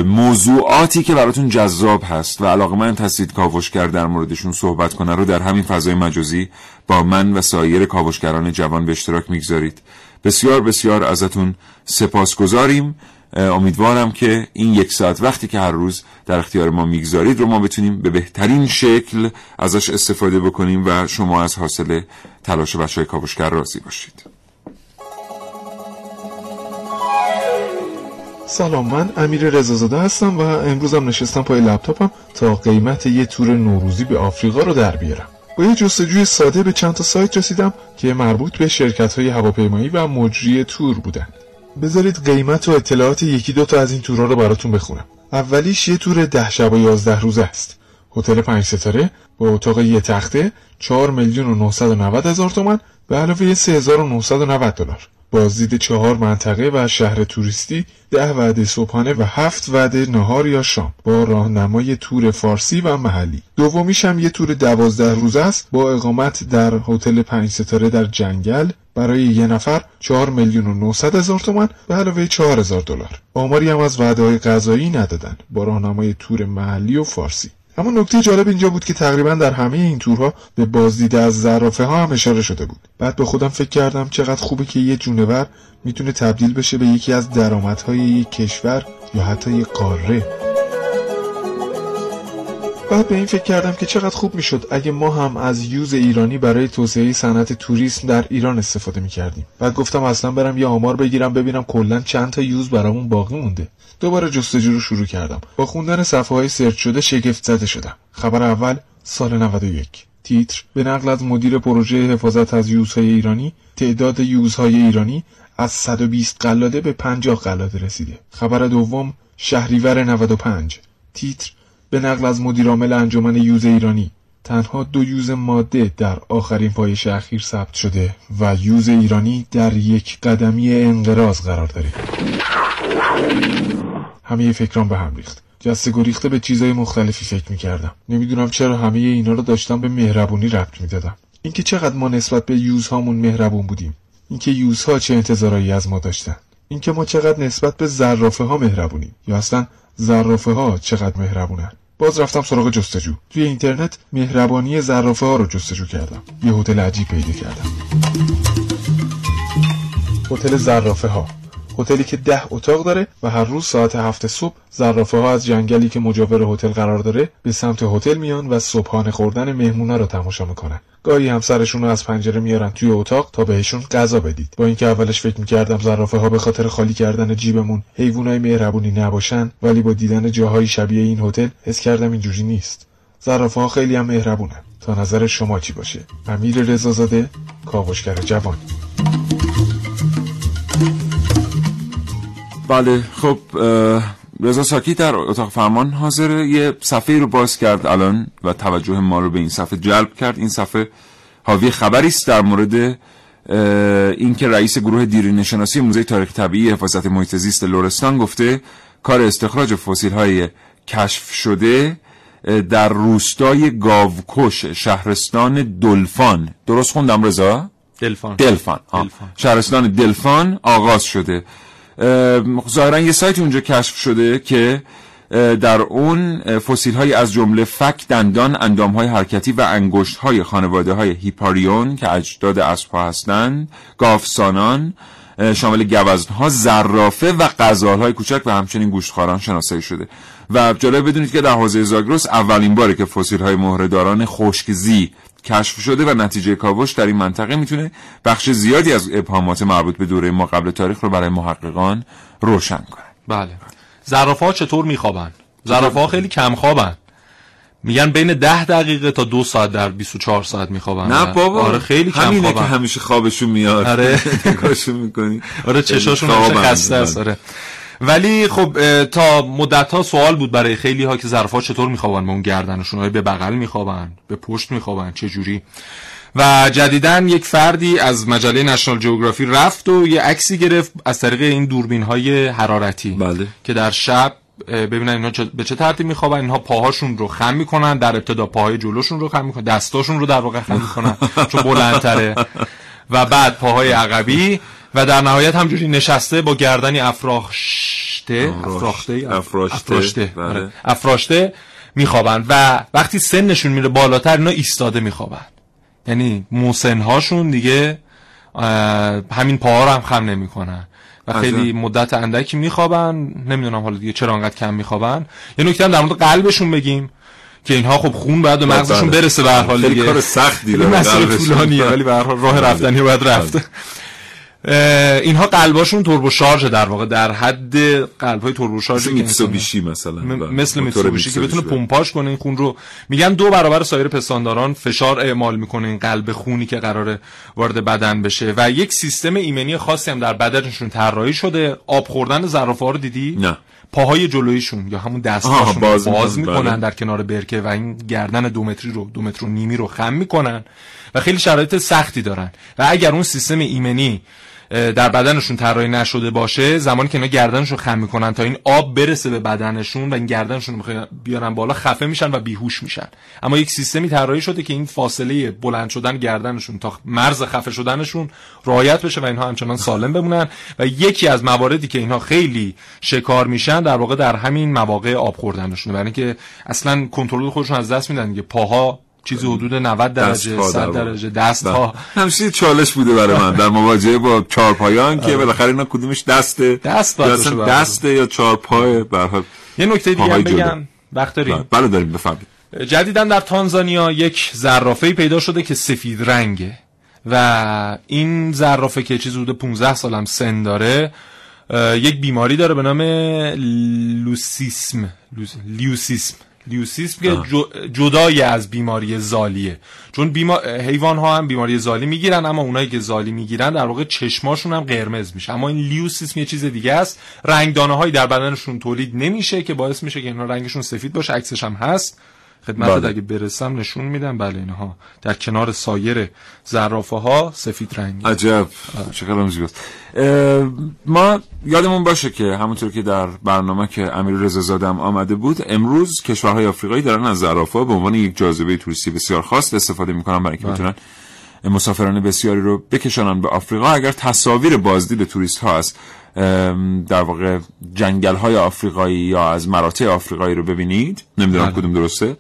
موضوعاتی که براتون جذاب هست و علاقه من هستید کاوشگر در موردشون صحبت کنه رو در همین فضای مجازی با من و سایر کاوشگران جوان به اشتراک می‌گذارید. بسیار بسیار ازتون سپاسگزاریم. امیدوارم که این یک ساعت وقتی که هر روز در اختیار ما می‌گذارید رو ما بتونیم به بهترین شکل ازش استفاده بکنیم و شما از حاصل تلاش بچه های کاوشگر راضی باشید. سلام من امیر رزازاده هستم و امروزم نشستم پای لپتاپم تا قیمت یه تور نوروزی به آفریقا رو در بیارم. با یه جستجوی ساده به چند تا سایت رسیدم که مربوط به شرکت های هواپیمایی و مجری تور بودن. بذارید قیمت و اطلاعات یکی دو تا از این تورها رو براتون بخونم. اولیش یه تور ده شب و یازده روز است. هتل پنج ستاره با اتاق یه تخته 4 میلیون و 990 هزار تومن به علاوه 3990 دلار. بازدید چهار منطقه و شهر توریستی ده وعده صبحانه و هفت وعده نهار یا شام با راهنمای تور فارسی و محلی. دومیش هم یه تور دوازده روزه است با اقامت در هتل پنج ستاره در جنگل برای یه نفر چهار میلیون و 900 هزار تومن به علاوه چهار هزار دلار. آماری هم از وعده های غذایی ندادن با راهنمای تور محلی و فارسی. اما نکته جالب اینجا بود که تقریبا در همه این تورها به بازدید از زرافه ها هم اشاره شده بود. بعد به خودم فکر کردم چقدر خوبه که یه جونور می‌تونه تبدیل بشه به یکی از درآمدهای یک کشور یا حتی یک قاره. بعد به این فکر کردم که چقدر خوب می‌شد اگه ما هم از یوز ایرانی برای توسعه صنعت توریسم در ایران استفاده می‌کردیم. بعد گفتم اصلا برم یه آمار بگیرم ببینم کلا چند تا یوز برامون باقی مونده. دوباره جستجو رو شروع کردم. با خوندن صفحه های سرچ شده شگفت زده شدم. خبر اول سال 91 تیتر به نقل از مدیر پروژه حفاظت از یوزهای ایرانی تعداد یوزهای ایرانی از 120 قلاده به 50 قلاده رسیده. خبر دوم شهریور 95 تیتر به نقل از مدیرعامل انجمن یوز ایرانی. تنها دو یوز ماده در آخرین پایش اخیر ثبت شده و یوز ایرانی در یک قدمی انقراض قرار داره. همه فکران به هم ریخت. جسته گریخته به چیزای مختلفی فکر می‌کردم. نمی‌دونم چرا همه اینا رو داشتم به مهربونی ربط می‌دادم. اینکه چقدر ما نسبت به یوزهامون مهربون بودیم. اینکه یوزها چه انتظارایی از ما داشتن. اینکه ما چقدر نسبت به زرافه ها مهربونیم. یا اصلا زرافه ها چقدر مهربونن. باز رفتم سراغ جستجو. توی اینترنت مهربانی زرافه ها رو جستجو کردم. یه هتل عجیب پیدا کردم. هتل زرافه ها هتلی که ده اتاق داره و هر روز ساعت هفت صبح زرافه ها از جنگلی که مجاور هتل قرار داره به سمت هتل میان و صبحانه خوردن مهمونا رو تماشا می‌کنن. گاهی همسرشون رو از پنجره میارن توی اتاق تا بهشون غذا بدید. با اینکه اولش فکر می‌کردم زرافه ها به خاطر خالی کردن جیبمون حیوانای مهربونی نباشن ولی با دیدن جاهای شبیه این هتل حس کردم اینجوری نیست. زرافه ها خیلی هم مهربونن. تا نظر شما چی باشه؟ امیر رضازاده کاوشگر جوان. بله خب رضا ساکی در اتاق فرمان حاضر. یه صفحه رو باز کرد الان و توجه ما رو به این صفحه جلب کرد. این صفحه حاوی خبری است در مورد اینکه رئیس گروه دیرینه شناسی موزه تاریخ طبیعی حفاظت محیط زیست لورستان گفته کار استخراج فسیل های کشف شده در روستای گاوکش شهرستان دلفان. درست خوندم رضا؟ دلفان. دلفان, دلفان. شهرستان دلفان آغاز شده. ظاهرا یه سایت اونجا کشف شده که در اون فسیل های از جمله فک دندان اندام های حرکتی و انگشت های خانواده های هیپاریون که اجداد اسپا هستند گافسانان شامل گوزن ها زرافه و قزال های کوچک و همچنین گوشتخواران شناسایی شده. و جالب بدونید که در حوزه زاگرس اولین باره که فسیل های مهرهداران خشکزی کشف شده و نتیجه کاوش در این منطقه می‌تونه بخش زیادی از ابهامات مربوط به دوره ما قبل تاریخ رو برای محققان روشن کنه. بله. زرافه ها چطور میخوابن؟ زرافه ها خیلی کم خوابن میگن بین ده دقیقه تا دو ساعت در 24 ساعت میخوابن. نه بابا. آره خیلی کم همینه خوابن. که همیشه خوابشون میاد. آره. می‌کنی. آره چشاشون همیشه خسته است. آره. ولی خب تا مدت ها سوال بود برای خیلی ها که ظرفا چطور میخوابن به اون گردنشون آیا به بغل میخوابن به پشت میخوابن چه جوری؟ و جدیدا یک فردی از مجله نشنال جیوگرافی رفت و یه عکسی گرفت از طریق این دوربین های حرارتی بله. که در شب ببینن اینا به چه ترتیب میخوابن. اینها پاهاشون رو خم می‌کنن در ابتدا پاهای جلوشون رو خم می‌کنن دستاشون رو در واقع خم می‌کنن چون بلندتره. و بعد پاهای عقبی و در نهایت همجوری نشسته با گردنی افراخته افراخته افراشته. افراشته. بله. افراشته میخوابن و وقتی سنشون میره بالاتر اینا ایستاده میخوابن یعنی موسنهاشون دیگه همین پاها رو هم خم نمی‌کنن. و خیلی مدت اندکی میخوابن. نمی‌دونم حالا دیگه چرا انقدر کم میخوابن. یه نکته هم در مورد قلبشون بگیم که اینها خب خون باید به مغزشون برسه به هر حال دیگه. کار سختی داره مسئله طولانیه ولی به هر حال راه رفتنی باید رفت. اینها قلباشون توربو شارژ در واقع در حد قلب های توربو شارژ مثل میتسوبیشی مثلا مثل میتسوبیشی که بتونه پمپاژ کنه این خون رو. میگن دو برابر سایر پستانداران فشار اعمال می‌کنه این قلب خونی که قراره وارد بدن بشه. و یک سیستم ایمنی خاصی هم در بدنشون طراحی شده. آب خوردن زرافه رو دیدی؟ نه. پاهای جلویشون یا همون دستاشون باز, باز می‌کنن بله. در کنار برکه و این گردن دو متری رو دو متر و نیمی رو خم می‌کنن و خیلی شرایط سختی دارن. و اگر اون سیستم ایمنی در بدنشون طراحی نشده باشه زمانی که اینا گردنشون خم می‌کنن تا این آب برسه به بدنشون و این گردنشون بیارن بالا خفه میشن و بیهوش میشن. اما یک سیستمی طراحی شده که این فاصله بلند شدن گردنشون تا مرز خفه شدنشون رعایت بشه و اینها همچنان سالم بمونن و یکی از مواردی که اینها خیلی شکار میشن در واقع در همین مواقع آب خوردنشون برای اینکه اصلا کنترل خودشون از دست میدن که پاها چیزی حدود 90 درجه 100 درجه دست ها. همیشه چالش بوده برای من. در مواجهه با چهارپایان که آره. بالاخره اینا کدومش دسته دست یا دسته یا چهارپای به هر یه نکته دیگه هم بگم. وقت داریم. بله, بله داریم بفرمایید. جدیدا در تانزانیا یک زرافه پیدا شده که سفید رنگه و این زرافه که چیز حدود 15 سالم سن داره یک بیماری داره به نام لوسیسم. لیوسیسم. لیوسیسم که جدای از بیماری زالیه. چون بیما... حیوان ها هم بیماری زالی می‌گیرن اما اونایی که زالی می‌گیرن در واقع چشماشون هم قرمز میشه. اما این لیوسیسم یه چیز دیگه است. رنگدانه هایی در بدنشون تولید نمیشه که باعث میشه که اینا رنگشون سفید باشه عکسش هم هست. خدمت بله. اگه برسم نشون میدم. بله اینها. در کنار سایر زرافه ها سفید رنگی عجب. چقدر زیباست. ما یادمون باشه که همونطور که در برنامه که امیر رضا زادم آمده بود امروز کشورهای آفریقایی دارن از زرافه به عنوان یک جاذبه توریستی بسیار خاص استفاده می‌کنن برای اینکه بله. بتونن مسافران بسیاری رو بکشانن به آفریقا. اگر تصاویر بازدید توریست ها است در واقع جنگل های آفریقایی یا از مراتع آفریقایی رو ببینید نمی‌دونم بله. کدوم درسته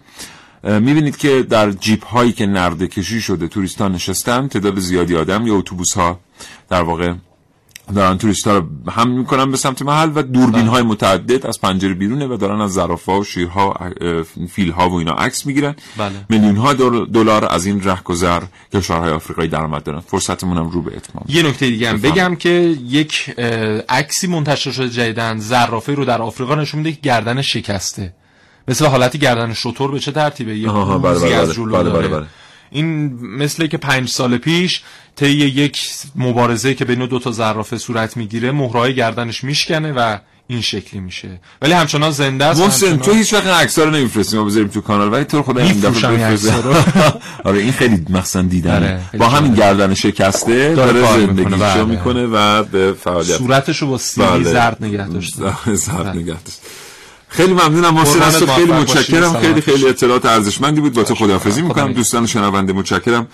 می‌بینید که در جیپ هایی که نرده کشی شده توریستان نشستن تعداد زیادی آدم یا اتوبوس ها در واقع دارن توریست ها رو هم می‌کنن به سمت محل و دوربین های بله. متعدد از پنجره بیرونه و دارن از زرافه و شیرها فیل ها و اینا عکس می‌گیرن. بله. میلیون ها دلار از این رهگذر کشورهای آفریقایی درآمد دارن. فرصتمون هم رو به اتمام. یه نکته دیگه هم بگم که یک عکسی منتشر شده جدیدن زرافه رو در آفریقا نشون میده که گردن شکسته. مثل حالتی گردن شطور به چه ترتیبه؟ یه بله بله از بله بله بله. این مثل که پنج سال پیش طی یک مبارزه که بین دو تا زرافه صورت می‌گیره مهرهای گردنش میشکنه و این شکلی میشه. ولی همچنان زنده است محسن تو هیچ وقت عکس‌ها رو نمیفرستی ما بذاریم تو کانال ولی تو خدا این دفعه بفرست آره این خیلی مثلا دیدن آره، با همین گردن شکسته داره, زندگیشو می‌کنه و به فعالیت صورتشو با سیلی بله. زرد نگه داشته. زرد بله. نگه داشته. خیلی ممنونم محسن از خیلی متشکرم. خیلی خیلی اطلاعات ارزشمندی بود. با تو خداحافظی می‌کنم. دوستان شنونده متشکرم.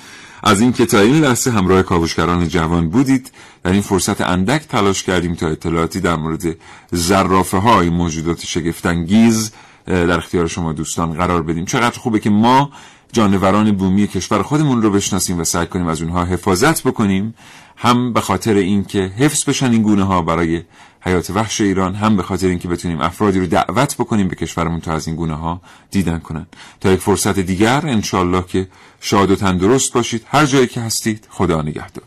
از اینکه تا این لحظه همراه کاوشگران جوان بودید در این فرصت اندک تلاش کردیم تا اطلاعاتی در مورد زرافه های موجودات شگفتانگیز در اختیار شما دوستان قرار بدیم. چقدر خوبه که ما جانوران بومی کشور خودمون رو بشناسیم و سعی کنیم از اونها حفاظت بکنیم. هم به خاطر اینکه حفظ بشن این گونه ها برای حیات وحش ایران هم به خاطر اینکه بتونیم افرادی رو دعوت بکنیم به کشورمون تا از این گونه ها دیدن کنن. تا یک فرصت دیگر انشالله که شاد و تندرست باشید. هر جایی که هستید خدا نگهدار.